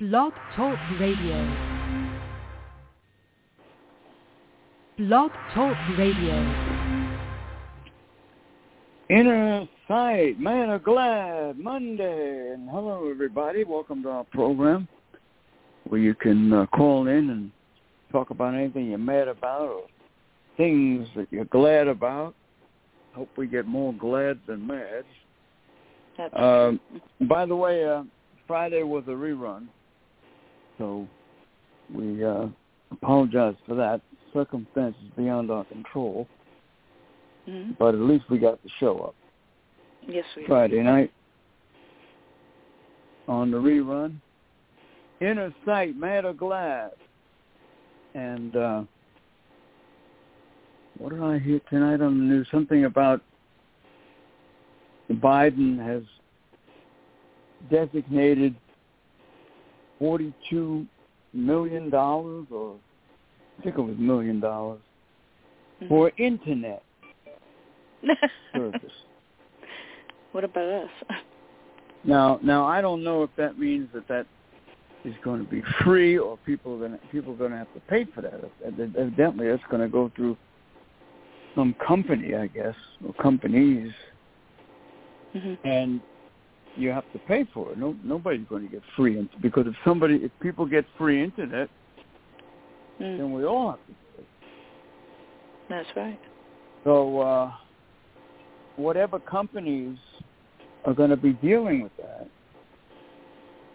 Blog Talk Radio. Blog Talk Radio. Inner Sight, Mad or Glad, Monday. And hello, everybody. Welcome to our program where you can uh, call in and talk about anything you're mad about or things that you're glad about. Hope we get more glad than mad. Um, by the way, uh, Friday was a rerun, so we uh, apologize for that. Circumstances beyond our control, Mm-hmm. but at least we got the show up Yes, we Friday night on the rerun. Inner Sight, Mad or Glad. And uh, what did I hear tonight on the news? Something about Biden has designated $42 million, or I think it was million dollars, for internet service. what about us? Now, now I don't know if that means that that is going to be free or people are going to people are going to have to pay for that. Evidently, it's going to go through some company, I guess, or companies, hmm and you have to pay for it. No, nobody's going to get free internet because if somebody, if people get free internet, Mm. then we all have to pay. That's right. So, uh, whatever companies are going to be dealing with that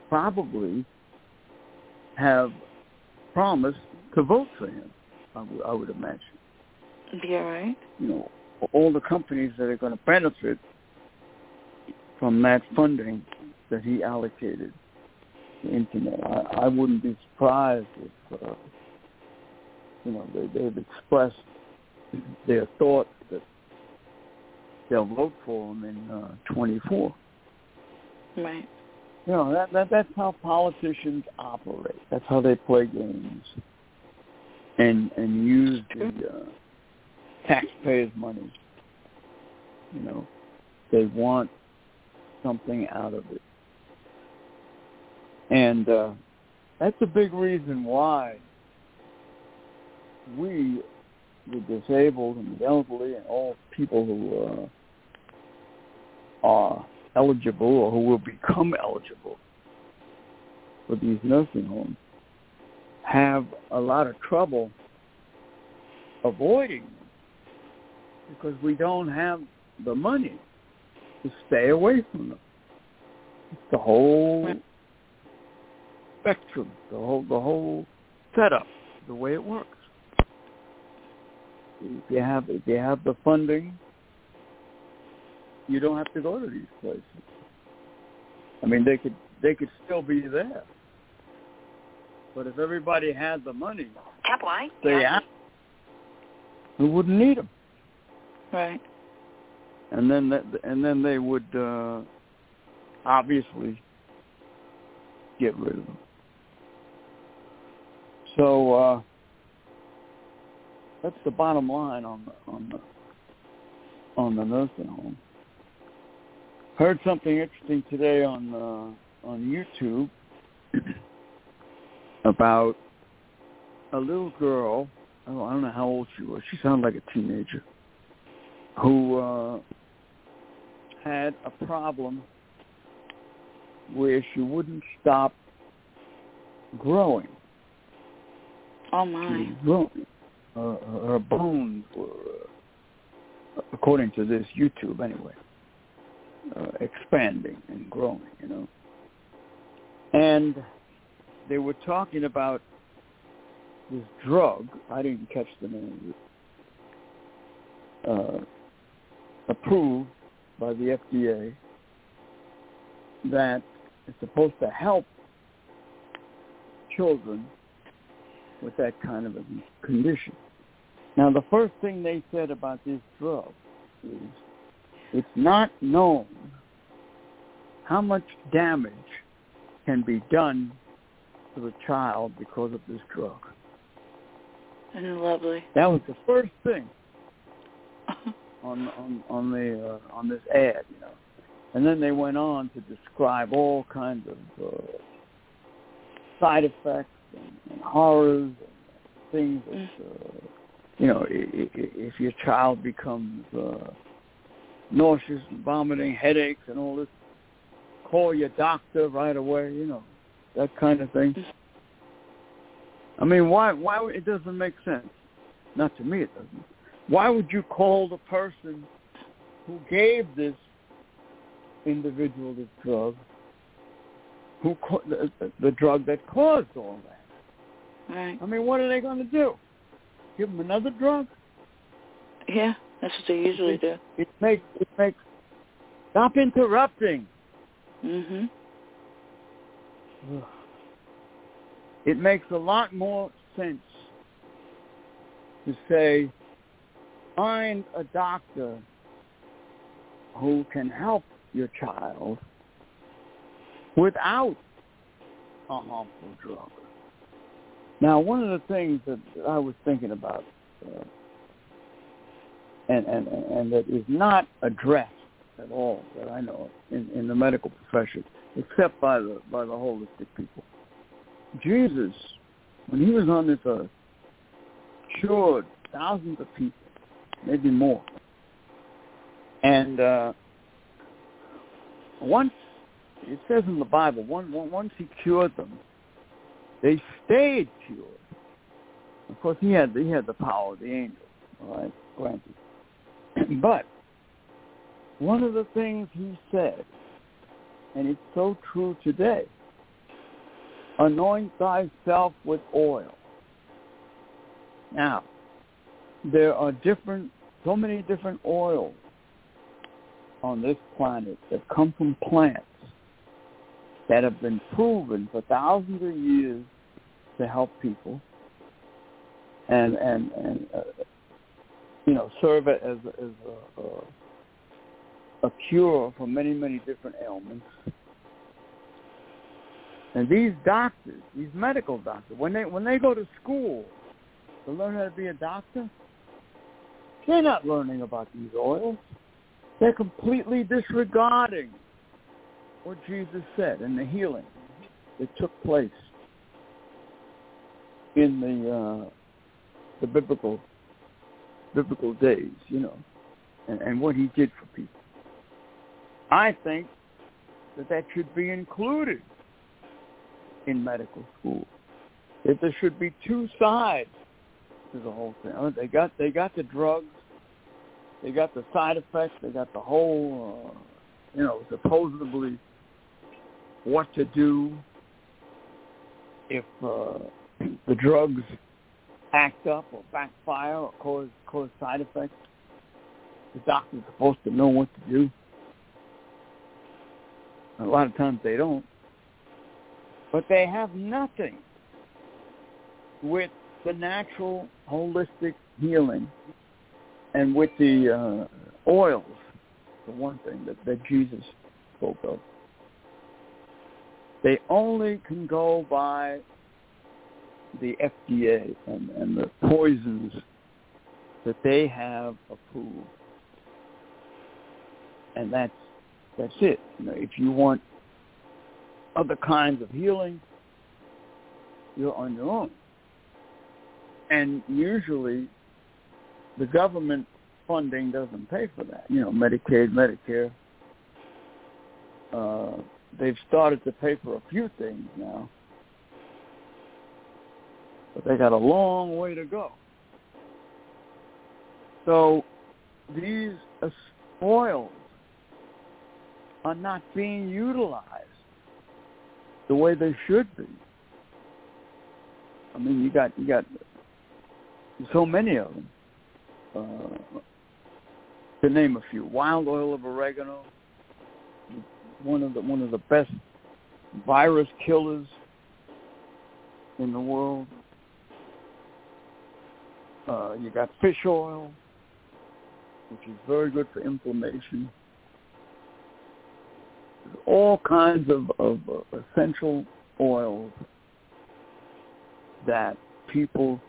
probably have promised to vote for him. I would- I would imagine. Be all right. You know, all the companies that are going to benefit from that funding that he allocated to internet. I, I wouldn't be surprised if, uh, you know, they, they've expressed their thought that they'll vote for him in uh, 24. Right. You know, that, that that's how politicians operate. That's how they play games and and use the uh, taxpayers' money. You know, they want something out of it, and uh, that's a big reason why we, the disabled and the elderly, and all people who uh, are eligible or who will become eligible for these nursing homes have a lot of trouble avoiding them because we don't have the money stay away from them. It's the whole spectrum, the whole the whole setup, the way it works. If you have if you have the funding you don't have to go to these places. I mean, they could they could still be there, but if everybody had the money, Tap Y. they Yeah. we wouldn't need them, Right. And then that, and then they would uh, obviously get rid of them. So uh, that's the bottom line on the on the on the nursing home. Heard something interesting today on uh, on YouTube about a little girl. Oh, I don't know how old she was. She sounded like a teenager who uh, had a problem where she wouldn't stop growing. Oh my. growing. Her, her- her bones were, uh, according to this YouTube anyway, uh, expanding and growing, you know. And they were talking about this drug. I didn't catch the name of it. Uh, approved by the FDA that is supposed to help children with that kind of a condition. Now, the first thing they said about this drug is it's not known how much damage can be done to a child because of this drug. And lovely. That was the first thing on on on the uh, on this ad, you know. And then they went on to describe all kinds of uh, side effects and, and horrors and things that, uh, you know, if, if your child becomes uh, nauseous and vomiting, headaches and all this, call your doctor right away, you know, that kind of thing. I mean, why? Why it doesn't make sense? Not to me, it doesn't. Why would you call the person who gave this individual this drug, who the, the drug that caused all that? Right. I mean, what are they going to do? Give them another drug? Yeah, that's what they usually do. It makes it makes stop interrupting. Mhm. It makes a lot more sense to say, find a doctor who can help your child without a harmful drug. Now, one of the things that I was thinking about, uh, and, and and that is not addressed at all that I know in, in the medical profession, except by the by the holistic people. Jesus, when he was on this earth, cured thousands of people, maybe more. And uh, once it says in the Bible, one, once he cured them, they stayed cured. Of course, he had he had the power of the angel, all right, granted. but one of the things he said, and it's so true today, anoint thyself with oil. Now, there are different, so many different oils on this planet that come from plants that have been proven for thousands of years to help people and and and uh, you know serve it as as a, a, a cure for many many different ailments. And these doctors, these medical doctors, when they when they go to school to learn how to be a doctor, they're not learning about these oils. They're completely disregarding what Jesus said and the healing that took place in the uh, the biblical biblical days, you know, and, and what he did for people. I think that that should be included in medical school. That there should be two sides to the whole thing. Oh, they got they got the drugs, they got the side effects, they got the whole, uh, you know, supposedly what to do if uh, the drugs act up or backfire or cause cause side effects. The doctor's supposed to know what to do. A lot of times they don't. But they have nothing with the natural holistic healing and with the uh, oils, the one thing that, that Jesus spoke of. They only can go by the FDA and, and the poisons that they have approved. And that's that's it. You know, if you want other kinds of healing, you're on your own. And usually the government funding doesn't pay for that. You know, Medicaid, Medicare. Uh, they've started to pay for a few things now, but they got a long way to go. So these spoils are not being utilized the way they should be. I mean, you got you got so many of them. Uh, to name a few, wild oil of oregano, one of the one of the best virus killers in the world. Uh, you got fish oil, which is very good for inflammation. There's all kinds of, of uh, essential oils that people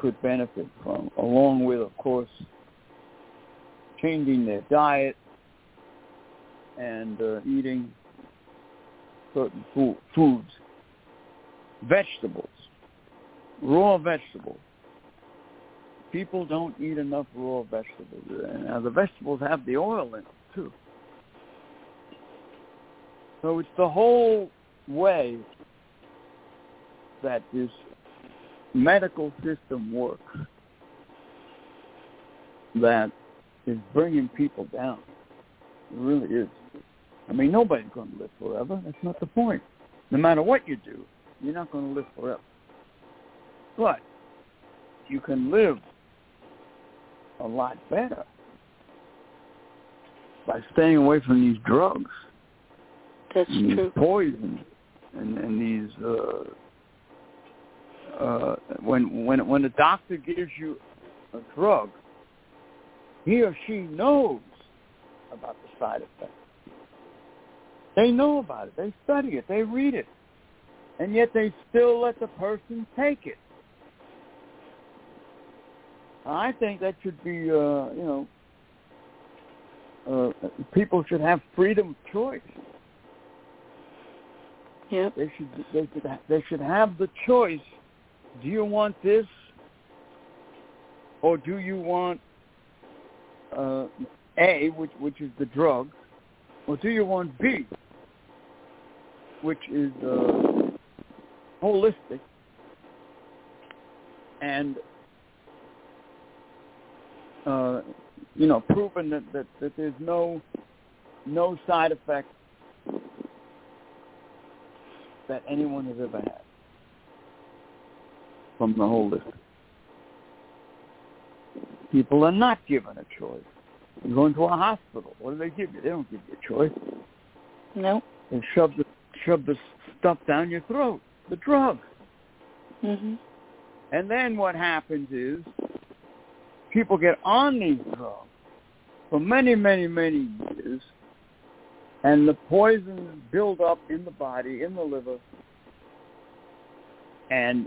could benefit from, along with, of course, changing their diet and uh, eating certain food, foods vegetables, raw vegetables. People don't eat enough raw vegetables. Now the vegetables have the oil in it too. So it's the whole way that this medical system works that is bringing people down. It really is. I mean, nobody's going to live forever. That's not the point. No matter what you do, you're not going to live forever. But you can live a lot better by staying away from these drugs. That's and true. These poison and, and these uh, uh, when when when a doctor gives you a drug, he or she knows about the side effects. They know about it. They study it. They read it. And yet they still let the person take it. I think that should be, uh, you know, uh, people should have freedom of choice. Yep. They should they should ha- they should have the choice. Do you want this, or do you want uh, A, which which is the drug, or do you want B, which is uh, holistic and uh, you know proven that, that, that there's no no side effect that anyone has ever had from the whole list. People are not given a choice. You go into a hospital. What do they give you? They don't give you a choice. No. They shove the shove the stuff down your throat, the drug. Mhm. And then what happens is people get on these drugs for many, many, many years, and the poisons build up in the body, in the liver, and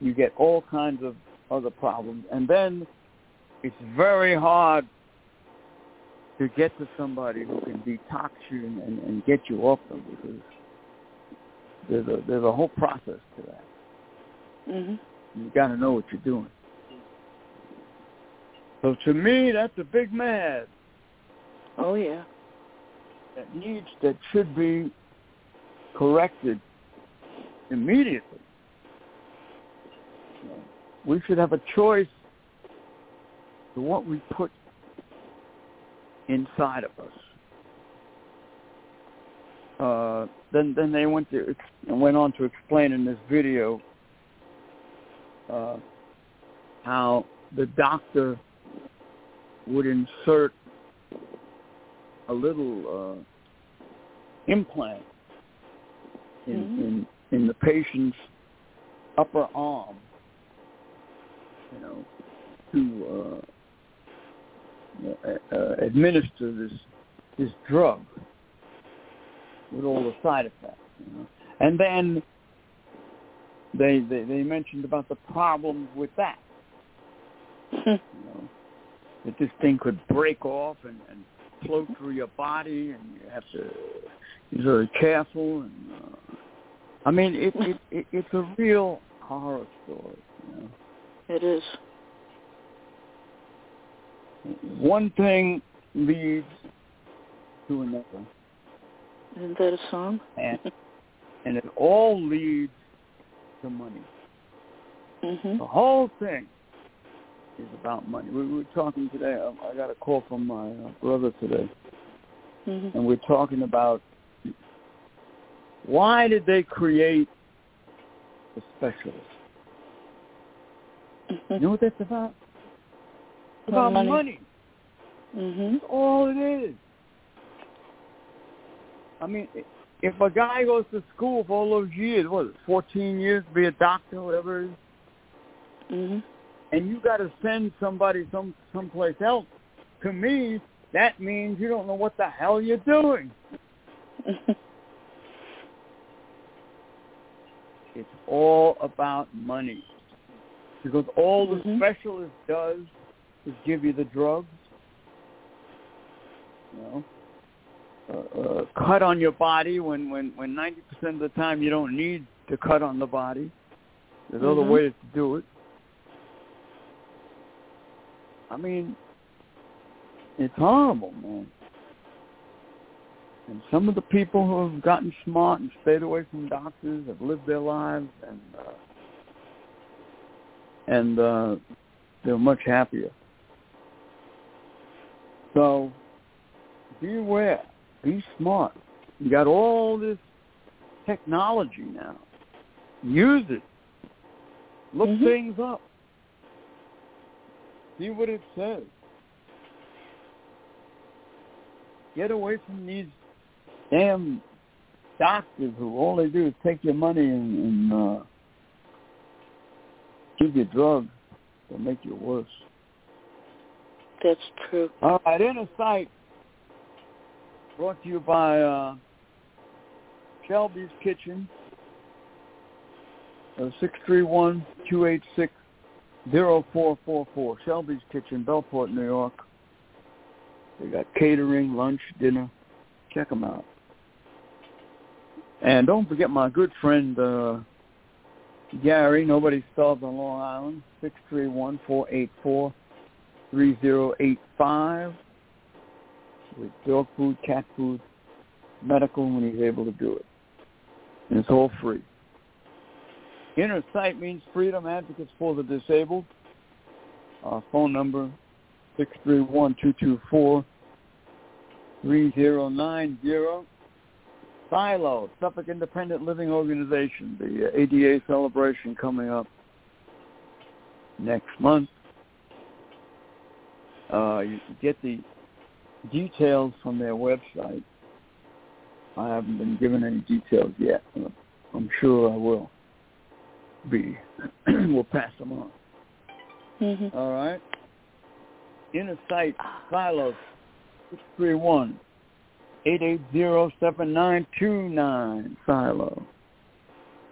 you get all kinds of other problems. And then it's very hard to get to somebody who can detox you and, and, get you off them because there's a there's a whole process to that. Mhm. You got to know what you're doing. So to me, that's a big mad Oh yeah. that needs that should be corrected immediately. We should have a choice to what we put inside of us. Uh, then, then they went to went on to explain in this video uh, how the doctor would insert a little uh, implant in, Mhm. in in the patient's upper arm, you know, to uh, uh, administer this this drug with all the side effects. You know? And then they, they they mentioned about the problems with that. You know, that this thing could break off and, and flow through your body, and you have to be very careful. And uh, I mean, it, it, it it's a real horror story. You know? It is. One thing leads to another, Isn't that a song? and and it all leads to money. Mhm. The whole thing is about money. We were talking today. I got a call from my uh, brother today, Mhm. and we're talking about why did they create the specialist? You know what that's about? It's About money. money. Mhm. That's all it is. I mean, if a guy goes to school for all those years, what, is it, 14 years to be a doctor, whatever it is, Mhm. and you got to send somebody some someplace else, to me, that means you don't know what the hell you're doing. It's all about money. Because all the Mhm. specialist does is give you the drugs. You know? uh, uh, cut on your body when when when ninety percent of the time you don't need to cut on the body. There's other Mhm. ways to do it. I mean, it's horrible, man. And some of the people who have gotten smart and stayed away from doctors have lived their lives and uh, and uh, they're much happier. So be aware, be smart. You got all this technology now. Use it. Look Mhm. things up. See what it says. Get away from these damn doctors who all they do is take your money and, and uh, give you drugs that make you worse. That's true. All right, Inner Sight brought to you by uh, Shelby's Kitchen, uh, 631-286-0444. Shelby's Kitchen, Bellport, New York. They got catering, lunch, dinner. Check them out. And don't forget my good friend uh, Gary, Nobody Starved on Long Island, 631-484 3085 with dog food, cat food, medical when he's able to do it. And it's all free. Inner Sight means freedom, advocates for the disabled. Our phone number, 631-224-3090. Silo, Suffolk Independent Living Organization, the uh, ADA celebration coming up next month. Uh, you get the details from their website. I haven't been given any details yet. I'm sure I will be. we'll pass them on. Mhm. All right. Inner Sight Silos, 631 880-7929 Silo.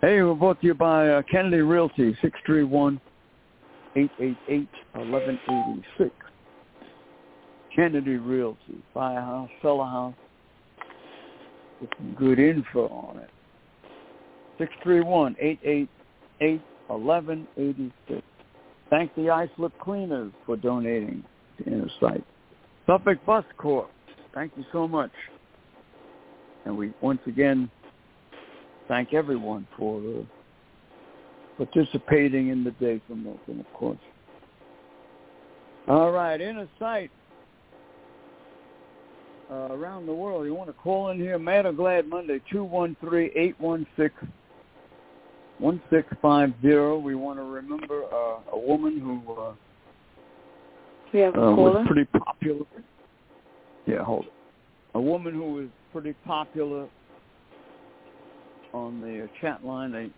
Hey, we're brought to you by uh, Kennedy Realty, 631 888 1186 Kennedy Realty. Buy a house, sell a house. Get some good info on it. 631-888-1186. Thank the Islip Cleaners for donating to Inner Sight. Suffolk Bus Corp. Thank you so much. And we once again thank everyone for uh, participating in the day for Milton, of course. All right, Inner Sight uh, around the world. You want to call in here, Mad or Glad Monday, 213-816-1650. We want to remember uh, a woman who uh, We have a uh, caller. was pretty popular. Yeah, hold it. A woman who was pretty popular on the chat line. They,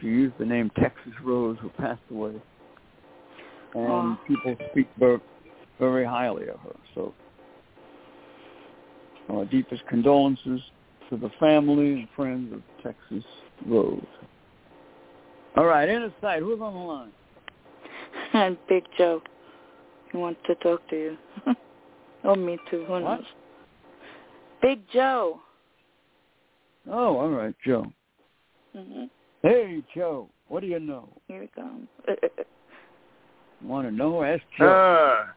she used the name Texas Rose, who passed away. And Aw. people speak very, very highly of her. So our deepest condolences to the family and friends of Texas Rose. All right, Inner Sight, who's on the line? and Big Joe. He wants to talk to you. or oh, me too. Who What? Knows? Big Joe. Oh, all right, Joe. hmm Hey, Joe, what do you know? Here we comes. Want to know? Ask Joe. Ah,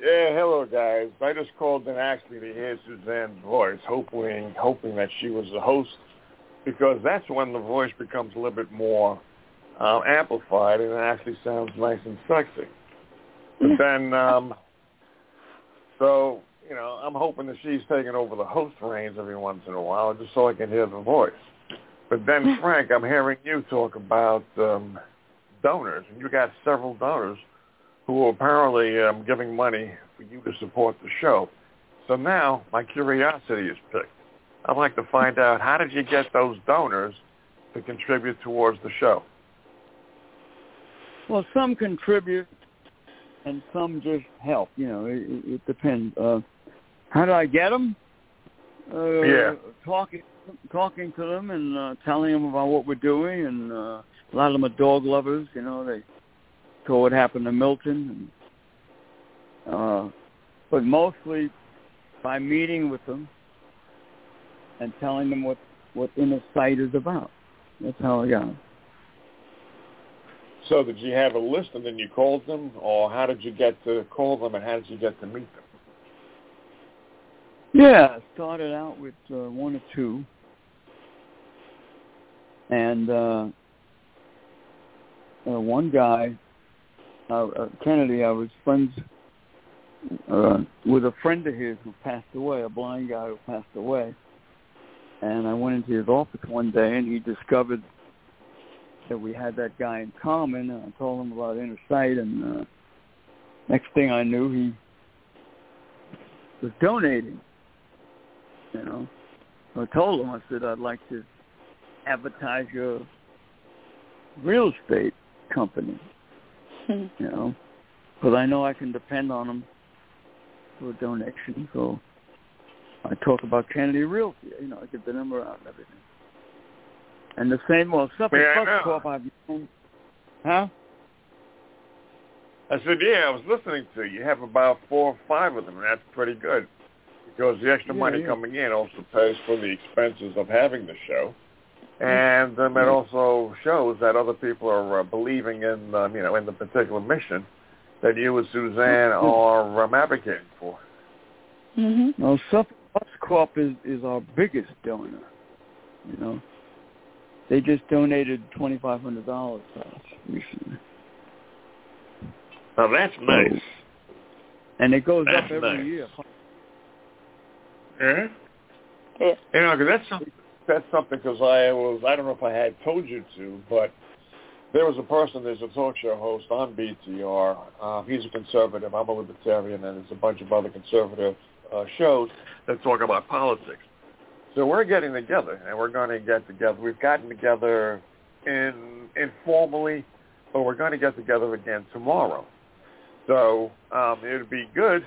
yeah, hello guys. I just called in actually to hear Suzanne's voice, hoping hoping that she was the host, because that's when the voice becomes a little bit more um, amplified and it actually sounds nice and sexy. But then, um, so you know, I'm hoping that she's taking over the host reins every once in a while, just so I can hear the voice. But then, Frank, I'm hearing you talk about um, donors, and you got several donors who are apparently um, giving money for you to support the show. So now my curiosity is piqued. I'd like to find out how did you get those donors to contribute towards the show? Well, some contribute and some just help. You know, it, it it depends. Uh, how do I get them? Uh, Yeah. Talking, talking to them and uh, telling them about what we're doing, and uh, a lot of them are dog lovers. You know, they saw what happened to Milton, and uh, but mostly by meeting with them and telling them what what inner sight is about. That's how I got them. So did you have a list and then you called them, or how did you get to call them, and how did you get to meet them? Yeah, started out with uh, one or two, and uh, uh, one guy, uh, uh, Kennedy, I was friends uh, with a friend of his who passed away, a blind guy who passed away, and I went into his office one day, and he discovered that we had that guy in common. And I told him about inner sight, and uh, next thing I knew, he was donating. You know, so I told him I said I'd like to advertise your real estate company. Hmm. You know, because I know I can depend on them for a donation. So I talk about Kennedy Realty. You know, I get the number out and everything. And the same, well, Suffolk Yeah, I Bus know. Corp, I've known, huh? I said, yeah, I was listening to you. You have about four or five of them, and that's pretty good. Because the extra Yeah, money yeah. coming in also pays for the expenses of having the show. And um, it also shows that other people are uh, believing in, um, you know, in the particular mission that you and Suzanne Mhm. are um, advocating for. Mm-hmm. No, Suffolk Bus Corp is, is our biggest donor. You know, they just donated twenty five hundred dollars to us recently, Now that's nice. and it goes That's up every nice. year. Yeah. Yeah. You know, 'cause that's something. That's something because I was. I don't know if I had told you to, but there was a person. There's a talk show host on BTR. Um, he's a conservative. I'm a libertarian, and there's a bunch of other conservative uh, shows that talk about politics. So we're getting together, and we're going to get together. We've gotten together in informally, but we're going to get together again tomorrow. So um, it would be good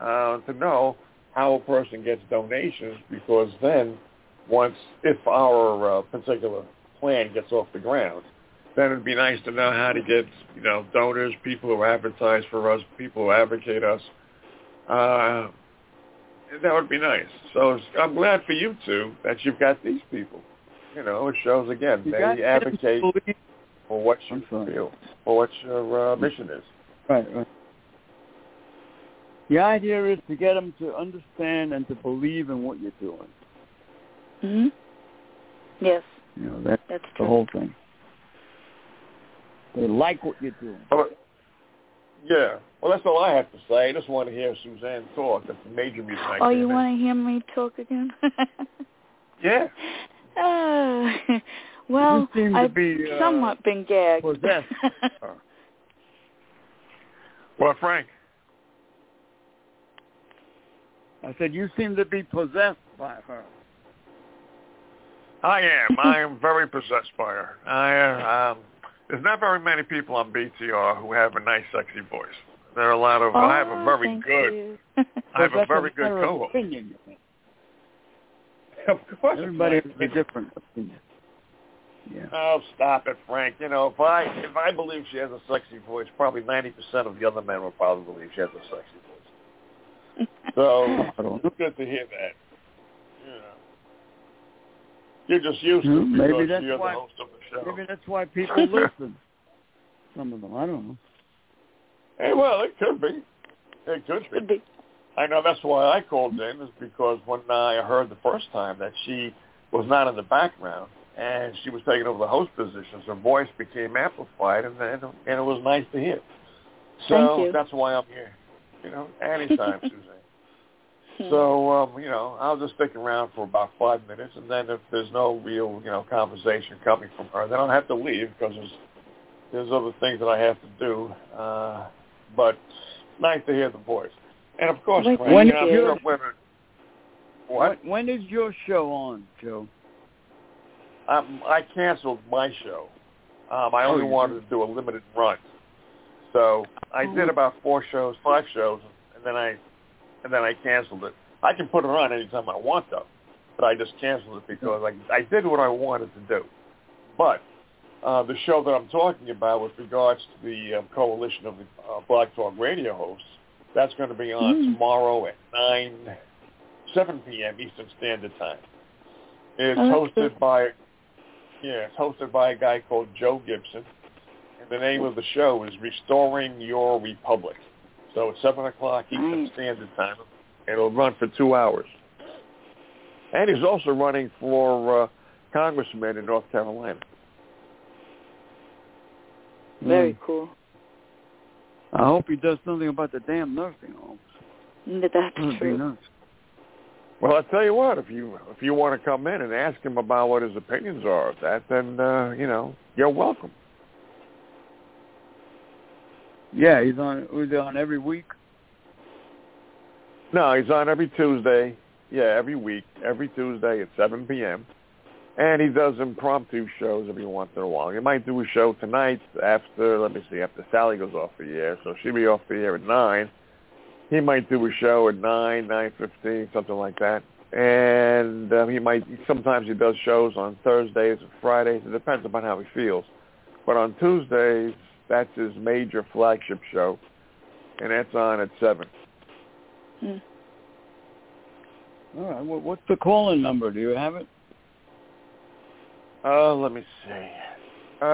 uh, to know how a person gets donations because then once if our uh, particular plan gets off the ground, then it'd be nice to know how to get you know donors, people who advertise for us, people who advocate us. Uh, that would be nice. So I'm glad for you two that you've got these people. You know, it shows again You they advocate for what you feel, for what your uh, mission is. Right, right. The idea is to get them to understand and to believe in what you're doing. Mhm. Yes, You know, that's that's the true. whole thing. They like what you're doing. But, yeah. Well, that's all I have to say. I just want to hear Suzanne talk. That's the major reason I oh, you want to hear me talk again? Yeah. Uh, well, You seem to I've be, uh, somewhat been gagged. possessed. Well, Frank. I said, you seem to be possessed by her. I am. I am very possessed by her. I um, there's not very many people on BTR who have a nice, sexy voice. There are a lot of. I have a Oh, very good. I have a That's very good matter co-host. Opinion, you think. Of course, Everybody has Frank. a different opinion. Yeah. Oh, stop it, Frank. You know, if I if I believe she has a sexy voice, probably ninety percent of the other men will probably believe she has a sexy voice. So I don't it's good to hear that. You know. You're just used to Hmm, it maybe because that's you're why- the host of the show. Maybe that's why people listen. Some of them, I don't know. Hey, well, it could be. It could be. Could be. I know that's why I called in is because when I heard the first time that she was not in the background and she was taking over the host positions, her voice became amplified, and and, and it was nice to hear. So Thank you. that's why I'm here. You know, anytime, Suzanne. So um, you know, I'll just stick around for about five minutes, and then if there's no real you know conversation coming from her, then I'll have to leave because there's there's other things that I have to do. Uh, but nice to hear the voice, and of course, Frank, when you know, I'm you- sure women. What? When, when is your show on, Joe? Um, I canceled my show. Um, I only Oh, wanted to do a limited run, so I Oh. did about four shows, five shows, and then I and then I canceled it. I can put it on anytime I want though, but I just canceled it because I I did what I wanted to do. But uh, the show that I'm talking about with regards to the uh, coalition of the uh, Black Talk radio hosts, that's going to be on Mm. tomorrow at 9, 7 p.m. Eastern Standard Time. It's Oh, hosted by, yeah, it's hosted by a guy called Joe Gibson. And the name of the show is Restoring Your Republic. So it's 7 o'clock Eastern Standard Time. And it'll run for two hours. And he's also running for uh, congressman in North Carolina. Very Mm. cool. I hope he does something about the damn nursing homes. That's That would be true. nice. Well, I'll tell you what, if you if you want to come in and ask him about what his opinions are of that, then, uh, you know, you're welcome. Yeah, he's on. He's on every week. No, he's on every Tuesday. Yeah, every week, every Tuesday at 7 p.m. And he does impromptu shows every once in a while. He might do a show tonight after, let me see, after Sally goes off the air. So she'll be off the air at 9. He might do a show at 9, 9.15, something like that. And um, he might, sometimes he does shows on Thursdays and Fridays. It depends upon how he feels. But on Tuesdays, that's his major flagship show. And that's on at 7. Mm. All right. Well, what's the call-in number? Do you have it? Uh, let me see. Uh,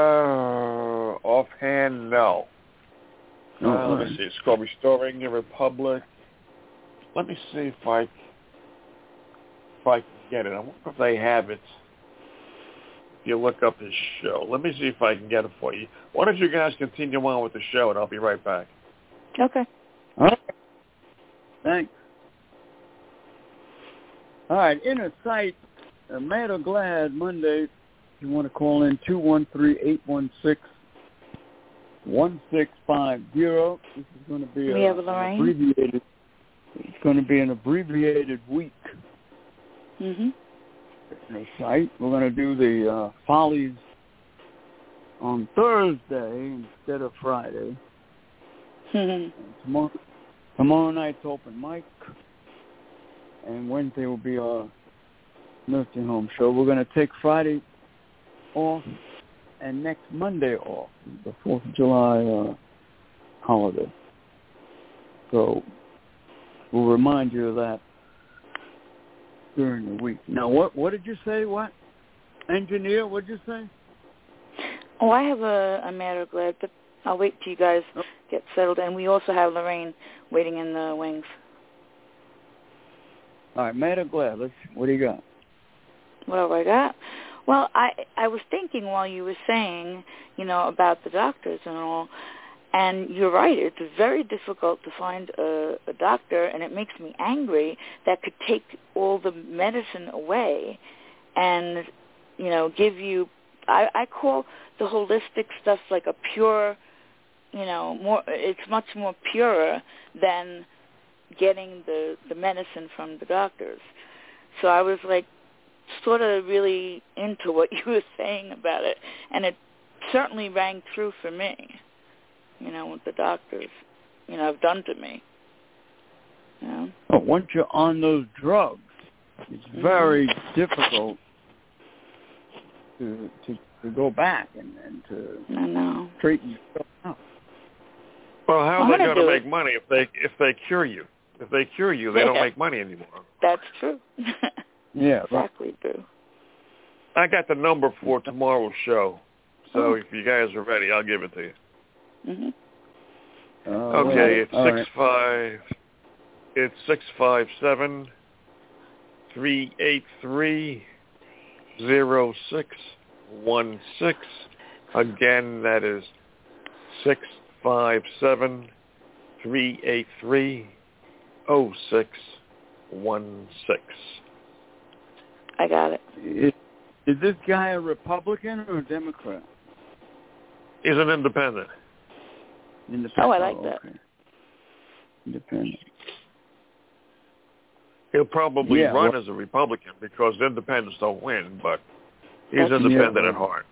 offhand, no. Oh, Uh, all let me see. It's called Restoring the Republic. Let me see if I if I can get it. I wonder if they have it. If you look up his show, let me see if I can get it for you. Why don't you guys continue on with the show, and I'll be right back. Okay. All right. Thanks. All right. Inner sight, uh, mad or glad Monday. If you want to call in two one three eight one six one six five zero. This is going to be We a, have an Lorraine. abbreviated. It's going to be an abbreviated week. Mhm. Sight. We're going to do the uh, follies on Thursday instead of Friday. Mhm. Tomorrow, tomorrow night's open mic, and Wednesday will be our nursing home show. We're going to take Friday off and next Monday off, the Fourth of July uh, holiday. So we'll remind you of that during the week. Now, what what did you say? What engineer? What did you say? Oh, I have a, a matter glad, but I'll wait till you guys Oh. get settled. And we also have Lorraine waiting in the wings. All right, mad or glad? Let's. What do you got? What have I got? Well, I I was thinking while you were saying, you know, about the doctors and all, and you're right. It's very difficult to find a, a doctor, and it makes me angry that could take all the medicine away, and you know, give you. I, I call the holistic stuff like a pure, you know, more. It's much more purer than getting the the medicine from the doctors. So I was like sort of really into what you were saying about it, and it certainly rang true for me. You know, what the doctors, you know, have done to me. You know. Oh, once you're on those drugs, it's Mhm. very difficult to to to go back and, and to I know. straighten yourself out. Well, how I'm are they gonna going to do make it. money if they if they cure you? If they cure you, they don't make money anymore. That's true. Yeah, exactly true. I got the number for tomorrow's show, so Oh. if you guys are ready, I'll give it to you. Mhm. Uh, Okay, it's all six right. five. It's six five seven three eight three zero six one six. Again, that is six five seven three eight three oh six one six. I got it. Is, is this guy a Republican or a Democrat? He's an independent. Independent. Oh, I like that. okay. Independent. He'll probably Yeah, run well- as a Republican because independents don't win, but he's independent Yeah, at heart.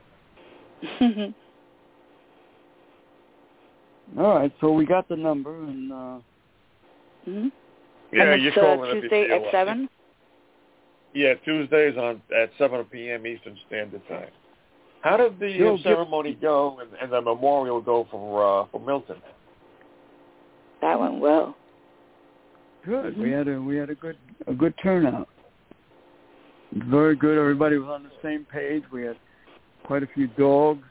All right, so we got the number, and uh, hmm Yeah, and you it's call uh, it if Tuesday at seven. Yeah, Tuesdays on at seven p.m. Eastern Standard Time. How did the Yo, uh, give- ceremony go and, and the memorial go for uh, for Milton? That went well. good. Mm-hmm. We had a we had a good a good turnout. Very good. Everybody was on the same page. We had quite a few dogs.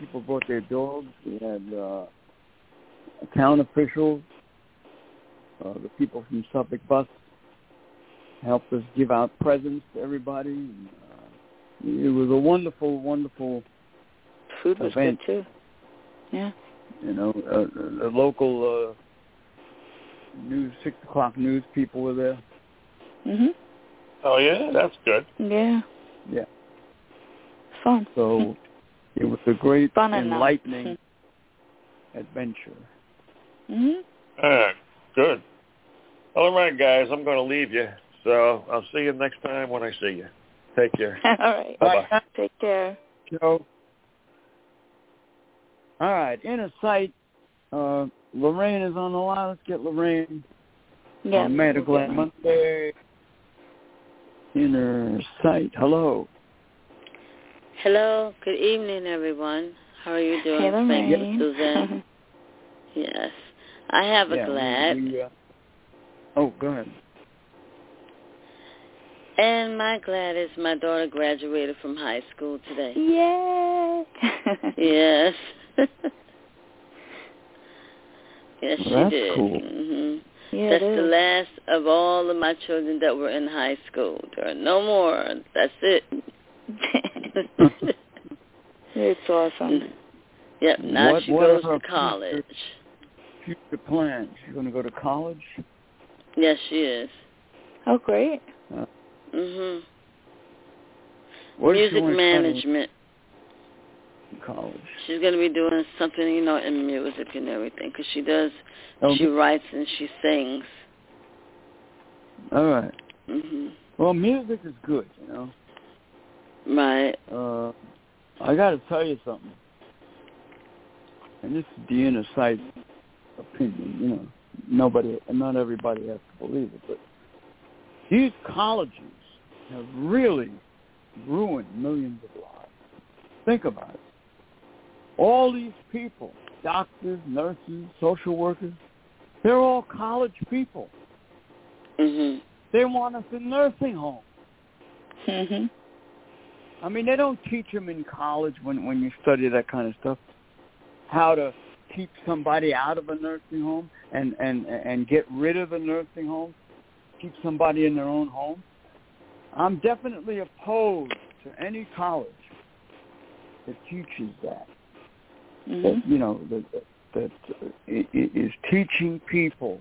People brought their dogs. We had uh, town officials, uh, the people from Suffolk Bus helped us give out presents to everybody. And, uh, it was a wonderful, wonderful Food was event. good too. Yeah. You know, uh, the local uh, news, six o'clock news people were there. Mhm. Oh yeah, that's good. Yeah. Yeah. Fun. So it was a great, Fun enough. enlightening adventure. Mhm. All right, good. All right, guys, I'm going to leave you. So I'll see you next time when I see you. Take care. All right. Bye-bye. Take care. Joe. All right, inner sight. Uh, Lorraine is on the line. Let's get Lorraine. Yeah. on Mad Glad Monday. Inner sight. Hello. Hello, good evening, everyone. How are you doing? Hey, Thank you, Lorraine. Suzanne. Yes, I have a Yeah, glad, we, uh, oh, go ahead. And my glad is my daughter graduated from high school today. Yay. Yes. yes, she Well, that's did. cool. hmm yeah, That's it the last of all of my children that were in high school. There are no more. That's it. it's awesome. yep. Now What- she what goes to college. Future plans. She's going to go to college. Yes, she is. Oh, great. Mhm. What Music management. college. She's going to be doing something, you know, in music and everything because she does. Oh, She writes and she sings. all right. Mhm. Well, music is good, you know. Right. Uh, I got to tell you something. And this is the inner sight opinion, you know. Nobody, not everybody has to believe it, but these colleges have really ruined millions of lives. Think about it. All these people, doctors, nurses, social workers, they're all college people. Mhm. They want us in nursing homes. Mhm. I mean, they don't teach them in college when when you study that kind of stuff how to keep somebody out of a nursing home and and and get rid of a nursing home, keep somebody in their own home. I'm definitely opposed to any college that teaches that. Mhm. That you know that that uh, i- i- teaching people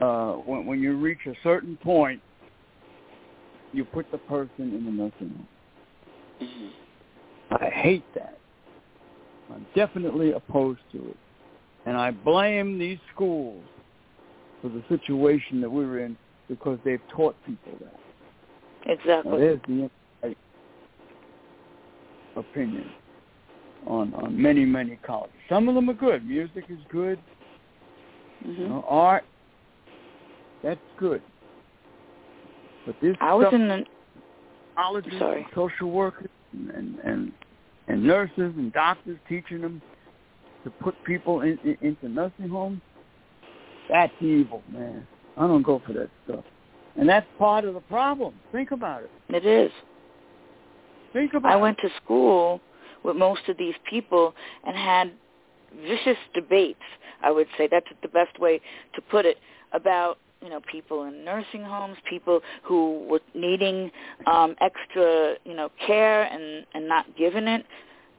uh, when when you reach a certain point, you put the person in a nursing home. Mhm. I hate that. I'm definitely opposed to it. And I blame these schools for the situation that we're in because they've taught people that. Now, Exactly. there's the opinion on, on many, many colleges. Some of them are good. Music is good. You Mhm. know, art, that's good. But this I was stuff in the colleges, Sorry. and social workers, and and and nurses and doctors teaching them to put people in, in, into nursing homes. That's evil, man. I don't go for that stuff, and that's part of the problem. Think about it. it is. Think about I it. I went to school with most of these people and had vicious debates. I would say that's the best way to put it about you know people in nursing homes, people who were needing um, extra you know care and and not given it.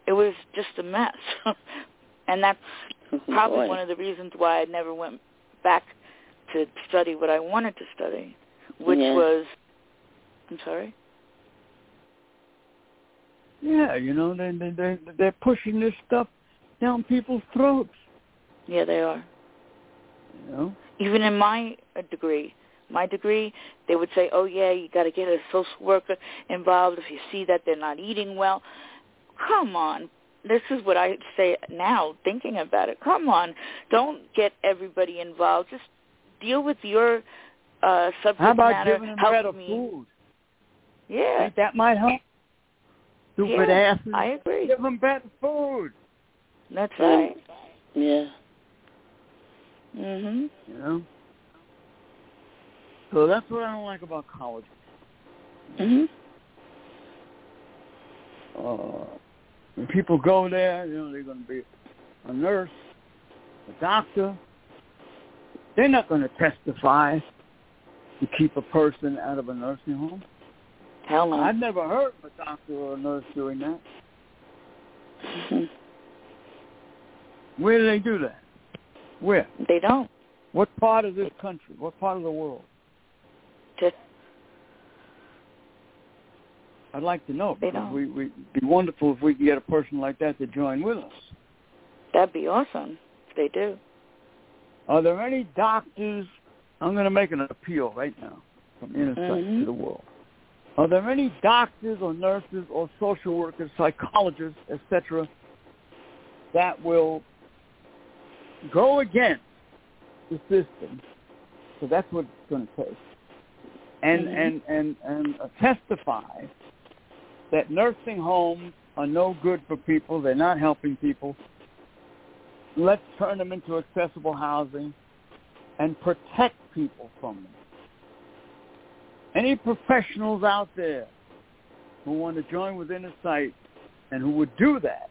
It was just a mess, and that's probably Boy. one of the reasons why I never went back to study what I wanted to study, which Yeah. was I'm sorry. Yeah, you know they they they they're pushing this stuff down people's throats. Yeah, they are. You know. even in my uh, degree, my degree, they would say, "Oh yeah, you got to get a social worker involved if you see that they're not eating well." Come on, this is what I say now, thinking about it. Come on, don't get everybody involved. Just deal with your uh, subject How about matter. giving them Help better me. food? Yeah, Think that might help? Stupid Yeah, asses. I agree. Give them better food. That's Um, right. Yeah. Mhm. You know. So that's what I don't like about college. Mhm. Uh, when people go there, you know, they're going to be a nurse, a doctor. They're not going to testify to keep a person out of a nursing home. Hell no. I've never heard of a doctor or a nurse doing that. Mhm. Where do they do that? Where? They don't. What part of this country? What part of the world? Just I'd like to know They because don't. we it'd be wonderful if we could get a person like that to join with us. that'd be awesome if they do. Are there any doctors? I'm going to make an appeal right now from Inner Mhm. to the world. Are there any doctors or nurses or social workers, psychologists, etc., that will go against the system? So that's what it's going to take, and Mhm. and and and uh, testify that nursing homes are no good for people. They're not helping people. Let's turn them into accessible housing and protect people from them. Any professionals out there who want to join with Inner Sight and who would do that,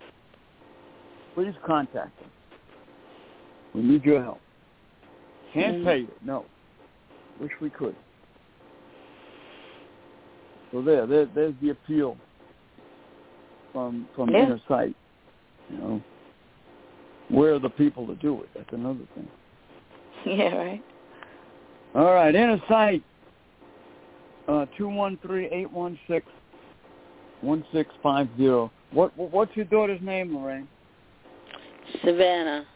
please contact us. We need your help. Can't Mhm. pay you, no. Wish we could. So there, there there's the appeal from from Yeah. Inner Sight. You know, where are the people to do it? That's another thing. Yeah, right. All right, Inner Sight. Uh, two one three eight one six one six five zero. What what- what's your daughter's name, Lorraine? Savannah.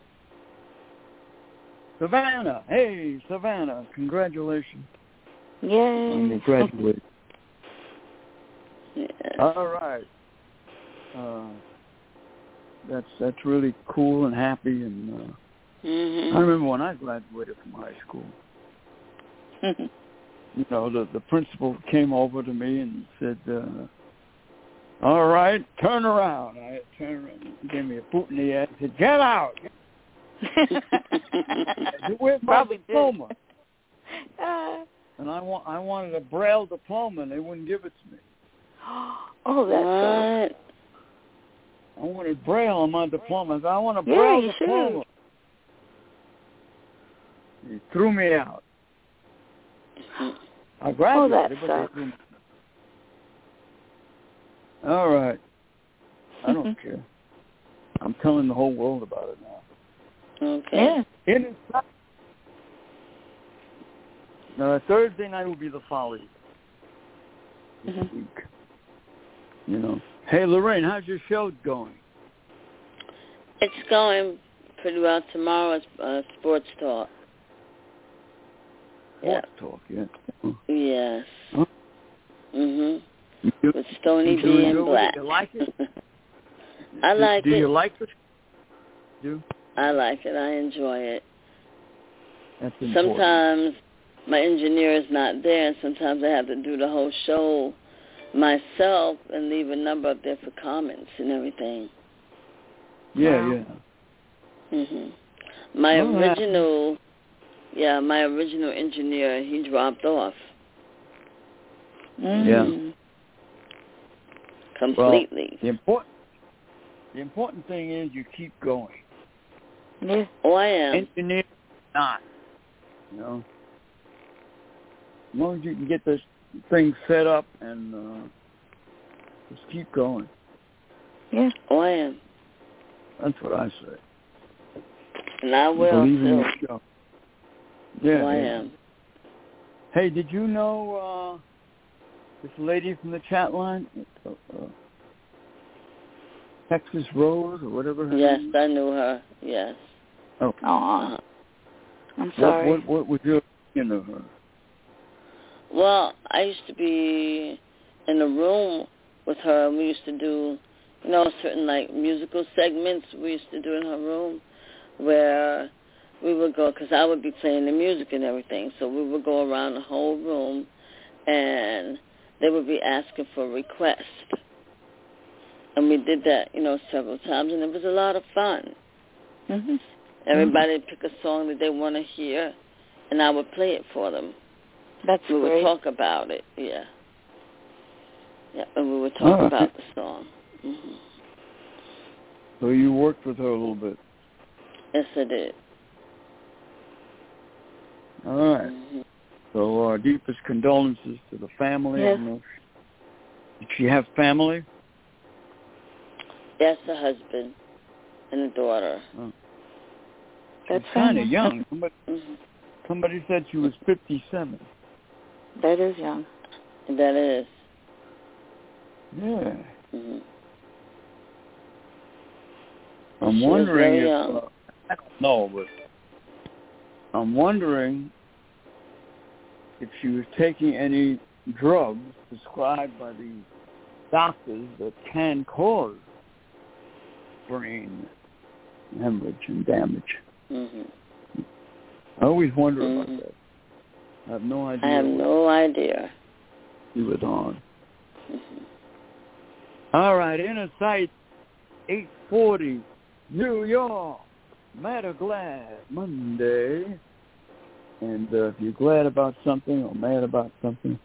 Savannah. Hey, Savannah. Congratulations Yay. graduate. Yeah. All right. Uh, that's that's really cool and happy. And uh, I mhm. remember when I graduated from high school. You know, the the principal came over to me and said, uh, "All right, turn around." I turned around. Gave me a boot in the. He said, "Get out! Where's my Probably diploma?" Uh, And I want I wanted a Braille diploma, and they wouldn't give it to me. oh, that's what? I wanted Braille on my diploma. I said, I want a Yeah, Braille you should. Diploma. He threw me out. I graduated, that but they sucks. threw me. All right. I don't care. I'm telling the whole world about it now. Okay. Yeah. In uh, Thursday night will be the folly this Mhm. week. You know. Hey Lorraine, how's your show going? It's going pretty well. Tomorrow's uh, sports talk. Yeah. Talk, yeah. Yes. Huh? Mhm. You, With Stony you B enjoy and it? Black. You like it? I do, like do it. you like it? Do? I like it. I enjoy it. That's important. Sometimes my engineer is not there, and sometimes I have to do the whole show myself and leave a number up there for comments and everything. Yeah, Wow. yeah. Mhm. My Oh, yeah. original, yeah, my original engineer, he dropped off Mm. completely. Well, The important the important thing is you keep going. Yeah. oh, I am. Engineer not. You know. As long as you can get this thing set up and uh just keep going. Yeah. oh, I am. That's what I say. And I will Believe in too. Yeah. I yeah. am. Hey, did you know uh this lady from the chat line? Uh, uh, Texas Rose or whatever her Yes, name is? I knew her. Yes. Oh. Aw. Uh, I'm sorry. What, what, what was your opinion of her? well, I used to be in a room with her, and we used to do, you know, certain like musical segments we used to do in her room, where we would go because I would be playing the music and everything. So we would go around the whole room, and they would be asking for requests. And we did that, you know, several times, and it was a lot of fun. hmm Everybody would pick a song that they want to hear, and I would play it for them. That's We would talk about it. Yeah. Yeah, and we would talk Oh, about the song. hmm So you worked with her a little bit. Yes, I did. All right. So our deepest condolences to the family. Yes. don't know if- Did she have family? Yes, a husband and a daughter. That's kind of young. Somebody, hmm somebody said she was 57. That is young. That is. Yeah. hmm I'm She wondering if uh, I don't know, but I'm wondering if she was taking any drugs prescribed by the doctors that can cause brain hemorrhage and damage. hmm I always wonder about Mhm. that. I have no idea I have no idea. she was on. hmm All right, inner sight, 840, New York. Mad or glad, Monday. And uh, if you're glad about something or mad about something,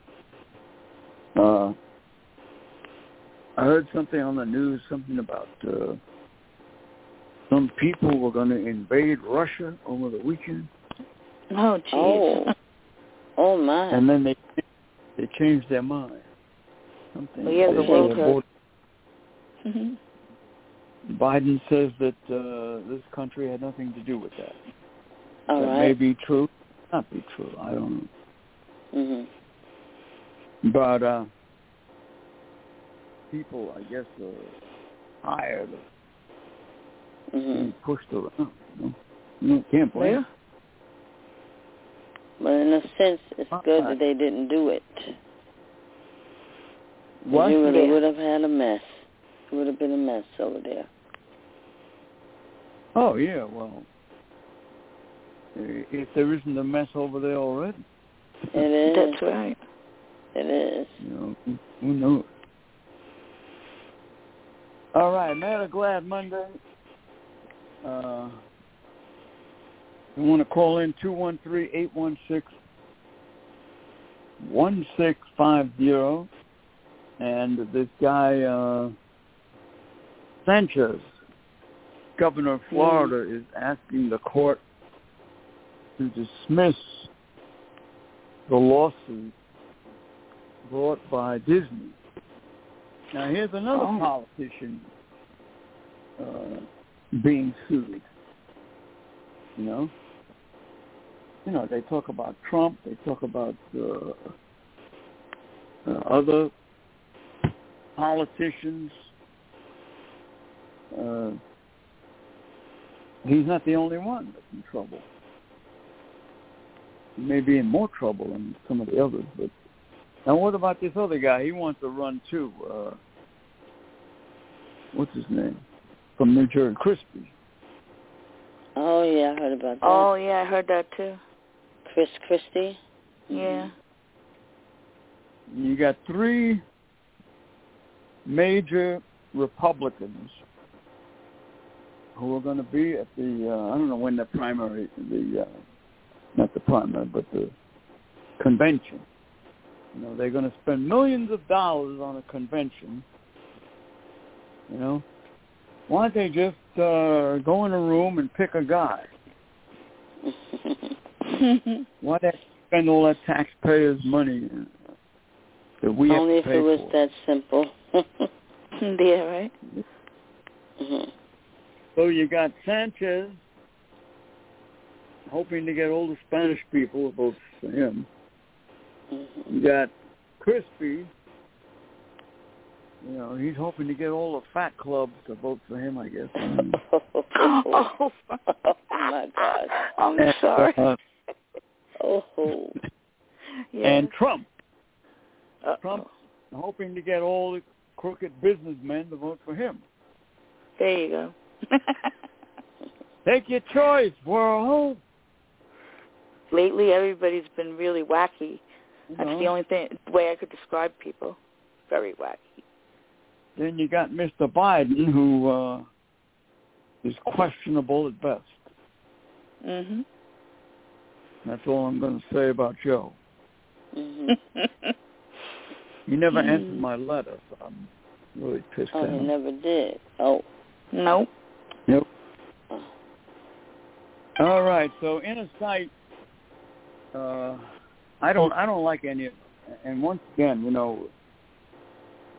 uh, I heard something on the news, something about uh, some people were going to invade Russia over the weekend, Oh, jeez. Oh. Oh my. and then they they changed their mind. Something. Well, yeah, the world were heard. voting Mhm. Biden says that uh, this country had nothing to do with that. All that right. may be true, not be true. I don't know. hmm But uh, people, I guess, are tired of hmm being pushed around. You know, you can't blame. Well, But in a sense, it's good that they didn't do it. What? You really Yeah. would have had a mess. It would have been a mess over there. Oh yeah, well, if there isn't a mess over there already, It is. that's right. It is. you know, who, knows? All right, Mad or Glad Monday. Uh, you want to call in two one three eight one six one six five zero, and this guy uh, Sanchez, governor of Florida, is asking the court to dismiss the lawsuit brought by Disney. Now here's another Oh. politician uh, being sued. You know, you know they talk about Trump, they talk about uh, uh, other politicians. Uh, he's not the only one that's in trouble. He may be in more trouble than some of the others, but now, what about this other guy? He wants to run too. Uh, what's his name? From New Jersey, Crispy. Oh yeah, I heard about that. Oh, yeah, I heard that too. Chris Christie. Yeah. You got three major Republicans who are going to be at the uh, I don't know when the primary the uh, not the primary but the convention. You know they're going to spend millions of dollars on a convention. You know, why don't they just uh, go in a room and pick a guy? Why they spend all that taxpayers' money that we Only if it was for? that simple. yeah, right. hmm So you got Sanchez hoping to get all the Spanish people to vote for him. You got Crispy. You know, he's hoping to get all the fat clubs to vote for him, I guess. oh, oh my God. I'm sorry. Uh, Oh. Yeah. and Trump, Uh-oh. Trump hoping to get all the crooked businessmen to vote for him. There you go. Take your choice, world. Lately, everybody's been really wacky. You That's the only thing way I could describe people. Very wacky. Then you got Mr. Biden, who uh, is questionable at best. Mhm. That's all I'm going to say about Joe. hmm You never Mm. answered my letter, so I'm really pissed Oh, he never did. Oh. Nope. Nope. All right, so inner sight. Uh, I don't. I don't like any of. Them. And once again, you know,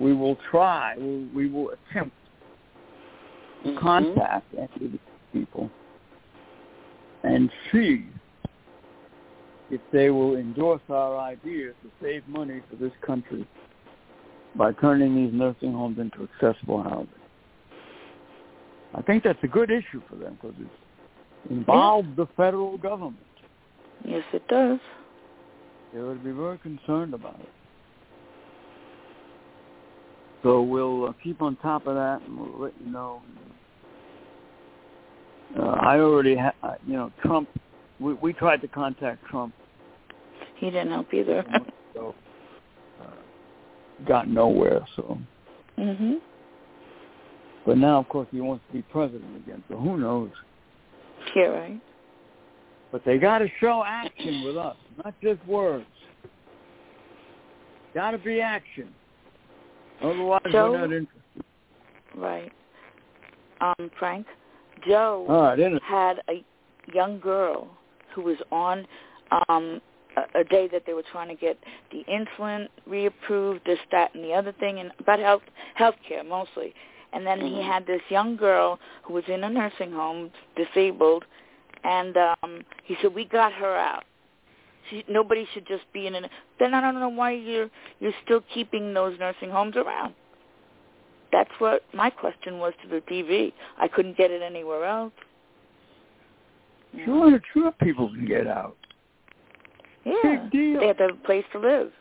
we will try. We, we will attempt to Mhm. contact these people and see if they will endorse our ideas to save money for this country by turning these nursing homes into accessible housing. I think that's a good issue for them because it involves the federal government. Yes, it does. They would be very concerned about it. So we'll uh, keep on top of that, and we'll let you know. Uh, I already, ha- you know, Trump. We, we tried to contact Trump, He didn't help either. so uh, got nowhere. So, mhm. But now, of course, he wants to be president again. So who knows? Yeah, right. But they got to show action with us, not just words. Got to be action. Otherwise, Joe? we're not interested. Right. Um, Frank, Joe right, had a young girl who was on um a, a day that they were trying to get the insulin reapproved, this, that, and the other thing, and about health health care mostly. And then he Mhm. had this young girl who was in a nursing home, disabled, and um he said, "We got her out. She, nobody should just be in an." Then I don't know why you're you're still keeping those nursing homes around. That's what my question was to the TV. I couldn't get it anywhere else. Sure, sure, people can get out. Yeah. Big deal. They have to have a place to live.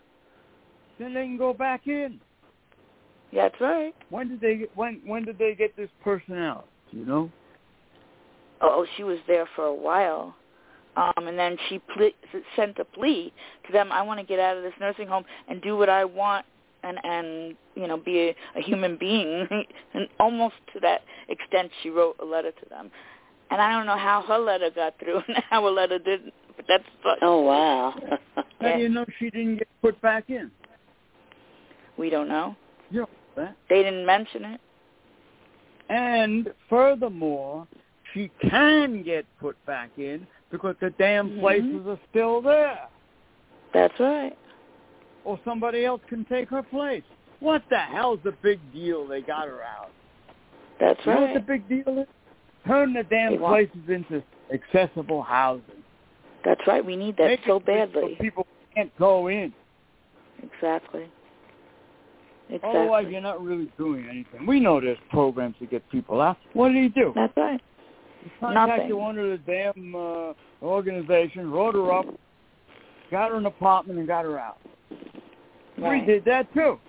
Then they can go back in. Yeah, that's right. When did they get, when when did they get this person out? You know? Oh, she was there for a while. Um, and then she ple- sent a plea to them. I want to get out of this nursing home and do what I want, and and you know be a, a human being. and almost to that extent, she wrote a letter to them. And I don't know how her letter got through and how her letter didn't. But that's Oh wow. How do you know she didn't get put back in? we don't know. They didn't mention it. And furthermore, she can get put back in because the damn Mhm. places are still there. That's right. Or somebody else can take her place. What the hell's the big deal they got her out? That's You know what right. the big deal is? Turn the damn They want- places into accessible housing. That's right. We need that Make so it so badly. people can't go in. Exactly. Exactly. Otherwise, you're not really doing anything. We know there's programs to get people out. What did he do? That's right. He contacted nothing. one of the damn uh, organizations, wrote her up, got her an apartment, and got her out. Right. We did that too.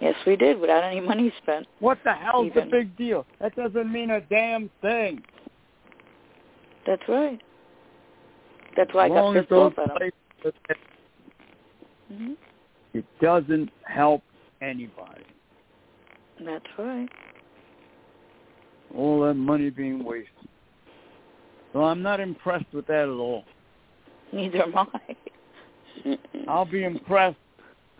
Yes, we did without any money spent. What the hell's Even. the big deal? That doesn't mean a damn thing. That's right. That's why I got pissed off at him. places, hmm it doesn't help anybody. That's right. All that money being wasted. So I'm not impressed with that at all. Neither am I. I'll be impressed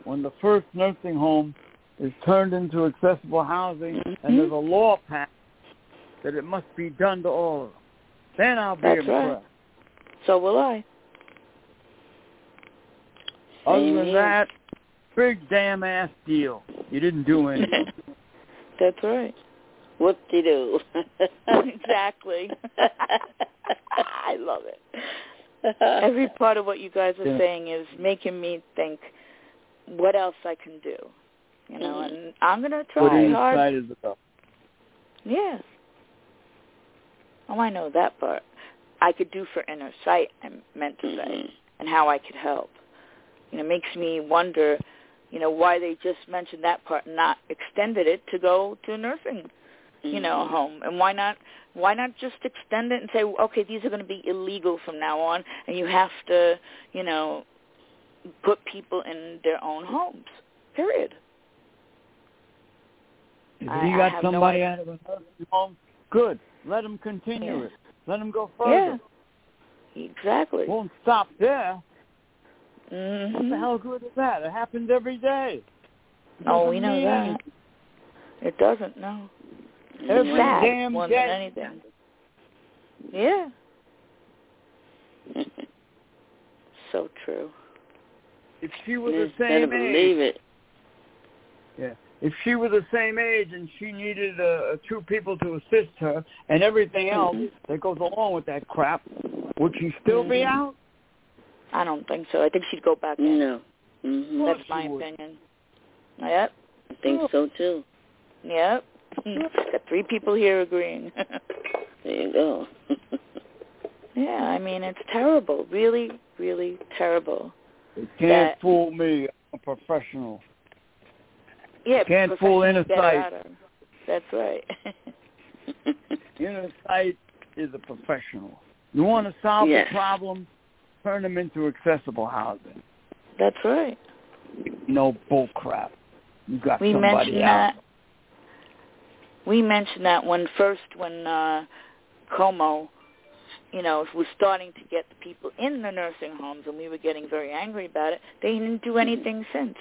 when the first nursing home is turned into accessible housing Mhm. and there's a law passed that it must be done to all of them. Then I'll be That's right. impressed. So will I. Other Same than that, big damn ass deal. You didn't do anything. That's right. What they do? exactly. I love it. Every part of what you guys are Yeah. saying is making me think what else I can do. You know, Mhm. and I'm gonna try what are you hard. excited about? Yes. Oh, I know that part. I could do for inner sight. I meant to say, Mhm. and how I could help. You know, it makes me wonder. You know, why they just mentioned that part and not extended it to go to a nursing, you know, Mhm. home, and why not? Why not just extend it and say, okay, these are going to be illegal from now on, and you have to, you know, put people in their own homes. Period. If I- you I got have no somebody idea. out of a nursing home, good. Let them continue Yeah. it. Let them go further Yeah. further. Exactly. Won't stop there. Hmm the hell good is that? It happens every day. Oh, we know that. It doesn't, no. Every It's sad damn more day. than anything. Yeah. so true. If she was the same believe age, it. yeah. If she was the same age and she needed uh, two people to assist her and everything else Mhm. that goes along with that crap, would she still be Mhm. out? I don't think so. I think she'd go back in. No. hmm That's my she would. opinion. Yep. I think so too. Yep. Got three people here agreeing. There you go. yeah, I mean it's terrible. Really, really terrible. You can't That- fool me. I'm a professional. Yeah, Can't fool professionals inner get her sight. out of- That's right. Inner sight is a professional. You want to solve Yes. the problem, turn them into accessible housing. That's right. No bull crap. You got We somebody mentioned out. that. We mentioned that when first when uh Cuomo, you know, was starting to get the people in the nursing homes, and we were getting very angry about it. They didn't do anything since.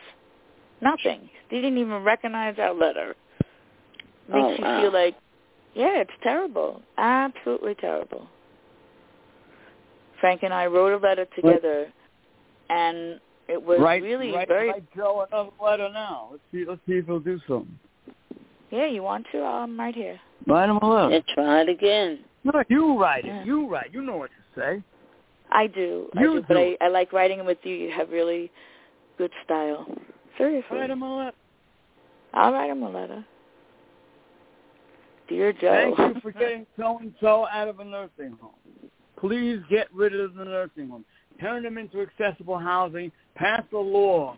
Nothing. They didn't even recognize our letter. Makes Oh, you wow. feel like, yeah, it's terrible. Absolutely terrible. Frank and I wrote a letter together, and it was Write, really write, very. write Joe another letter now. Let's see. Let's see if he'll do something. Yeah, you want to? I'm right here. Write him a letter. Yeah, try it again. No, you write it. Yeah. You write. You know what to say. I do. I You do, but I, do. I like writing with you. You have really good style. Seriously. Write him a letter. I'll write him a letter. Dear Joe. Thank you for getting so and so out of a nursing home. Please get rid of the nursing home. Turn them into accessible housing. Pass a law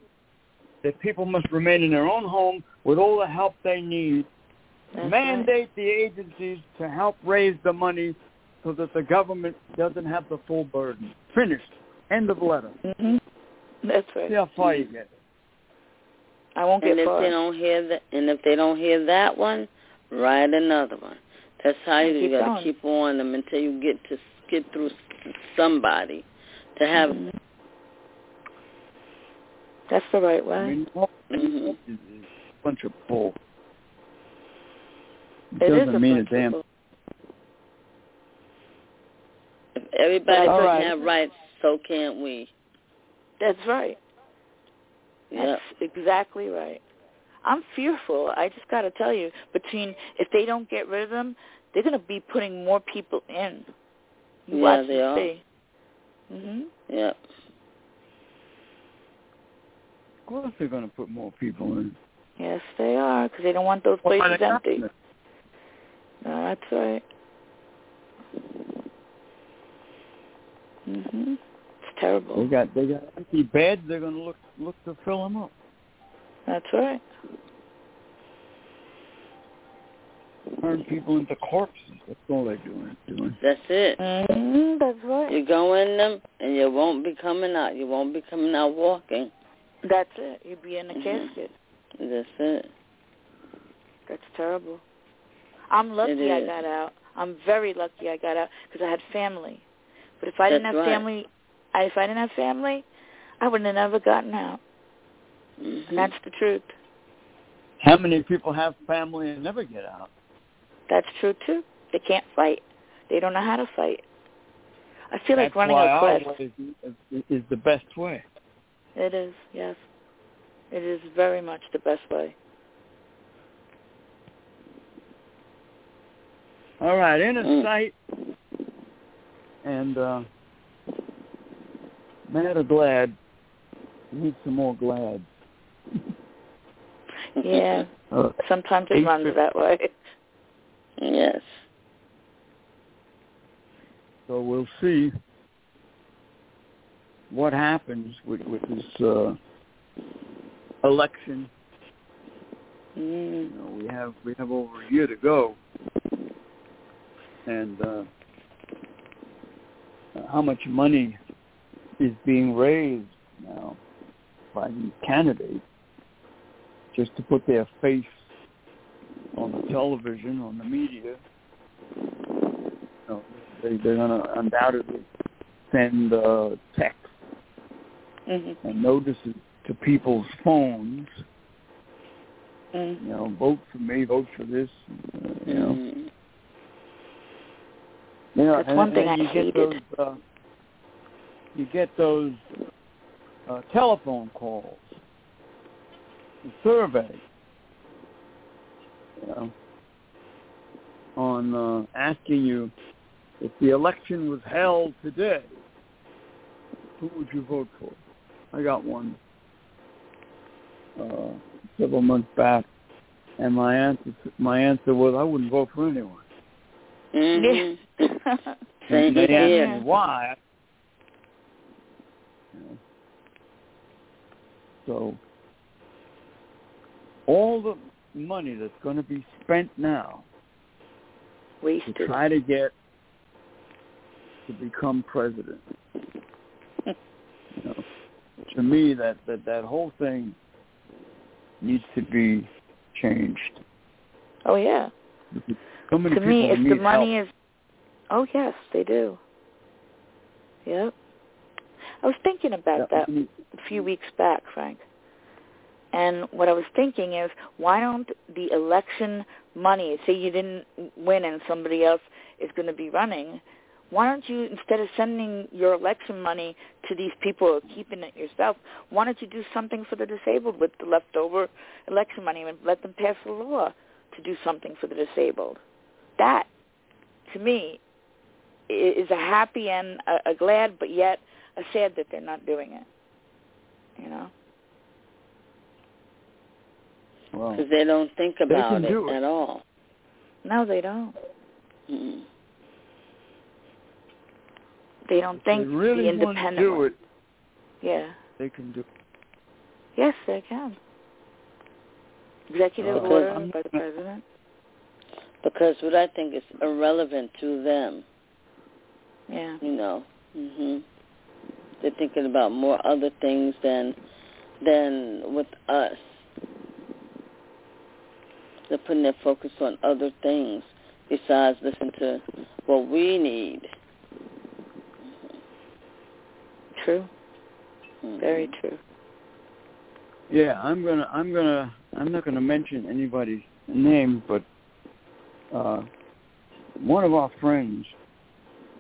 that people must remain in their own home with all the help they need. That's Mandate the agencies to help raise the money so that the government doesn't have the full burden. Finished. End of letter. Right. hmm That's right. See how far you get. I won't get And get if they don't hear that, and if they don't hear that one, write another one. That's how you, you got to keep on them until you get to get through somebody to have. Mhm. That's the right way. Mhm. a bunch of bull. It It is doesn't mean a damn. If everybody All can right. have rights, so can't we. That's right. Yep. That's exactly right. I'm fearful. I just got to tell you, between if they don't get rid of them, they're going to be putting more people in. You Yeah, watch they and are. see. Mhm. Yep. Of course they're going to put more people in. Yes, they are, because they don't want those Why places the empty. government? No, that's right. Mhm. It's terrible. They terrible. got they got empty beds. They're going to look look to fill them up. That's right. Turn people into corpses. That's all they're doing. Doing. That's it. Mhm. That's right. You go in them, and you won't be coming out. You won't be coming out walking. That's it. You'd be in a Mhm. casket. That's it. That's terrible. I'm lucky I got out. I'm very lucky I got out because I had family. But if I didn't have right. family, I, if I didn't have family, I would have never gotten out. Mhm. And that's the truth. How many people have family and never get out? That's true too. They can't fight. They don't know how to fight. I feel like running why a way is, is, the best way. It is, yes. It is very much the best way. All right, inner Mm. sight and uh, mad or glad. Need some more glad. Yeah. Uh, Sometimes it runs that way. Yes. so we'll see what happens with with this uh, election. Mm. You know, we have we have over a year to go, and uh, how much money is being raised now by these candidates just to put their face on the television, on the media. You know, they, they're going to undoubtedly send uh, texts Mhm. and notices to people's phones Mm. You know, vote for me, vote for this. Uh, you know, Mm. you know, That's and, one thing and I you get those. Uh, you get those uh, telephone calls, the know, on uh, asking you if the election was held today, who would you vote for? I got one uh, several months back, and my answer my answer was I wouldn't vote for anyone. Mhm. And they asked me why. So all the money that's going to be spent now Wasted. to try to get to become president. you know, to me, that, that that whole thing needs to be changed. Oh yeah. So to me, if the money help. is, oh yes, they do. Yep. I was thinking about Yeah, that a few weeks back, Frank. And what I was thinking is, why don't the election money, say you didn't win and somebody else is going to be running, why don't you, instead of sending your election money to these people or keeping it yourself, why don't you do something for the disabled with the leftover election money and let them pass a law to do something for the disabled? That, to me, is a happy and a glad, but yet a sad that they're not doing it. You know? Well, Because they don't think about it, it. at all. No, they don't. Mm. They don't if they think really the want to independent. do it, Yeah. they can do it. Yes, they can. Executive Uh, order by the president. Because what I think is irrelevant to them, Yeah. you know. Mhm. They're thinking about more other things than than with us. They're putting their focus on other things besides listening to what we need. True. Mhm. Very true. Yeah, I'm gonna. I'm gonna. I'm not gonna mention anybody's name, but uh, one of our friends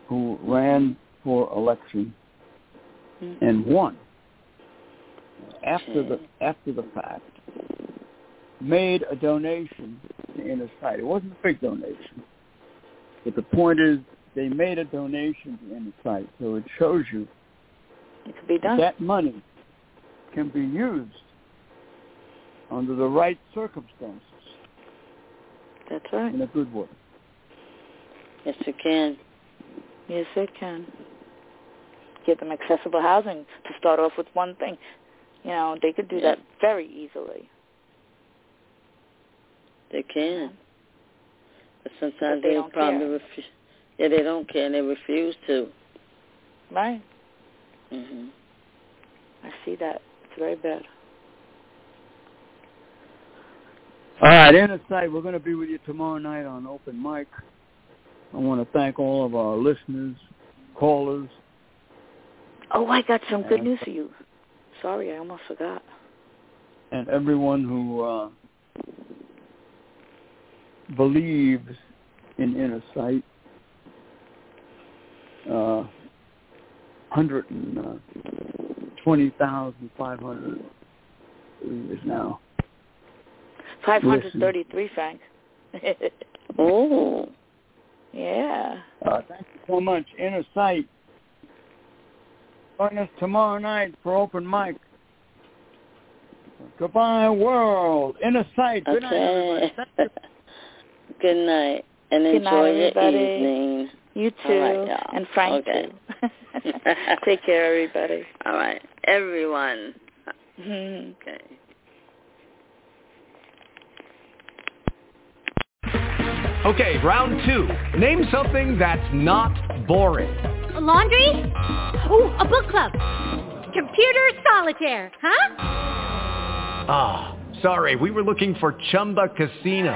who ran for election Mm. and won after the after the fact made a donation to Inner Sight. It wasn't a big donation, but the point is they made a donation to Inner Sight, so it shows you It could be that, done. that money can be used under the right circumstances That's right. in a good way. Yes, you can. Yes, it can. Give them accessible housing to start off with one thing. You know, they could do Yeah. that very easily. They can. But But sometimes they they, probably care. refuse. Yeah, they don't care and they refuse to. Right. Mhm. I see that. It's very bad. All right, Inner Sight, we're going to be with you tomorrow night on Open Mic. I want to thank all of our listeners, callers, Oh, I got some good news for you. Sorry, I almost forgot. and everyone who uh, believes in Inner Sight. Uh, 120,500 is now. 533, Frank. Oh. yeah. Uh, thank you so much, Inner Sight. Join us tomorrow night for open mic. Goodbye, world. Inner Sight. Good night, everybody. Okay. Thank you. Good night. And Good enjoy night, your evening. You too. right, y'all. and Frank Okay. too. Take care, everybody. All right. Everyone. Mhm. Okay. Okay, round two. Name something that's not boring. A laundry? Ooh, a book club. Computer solitaire, huh? Ah, sorry, we were looking for Chumba Casino.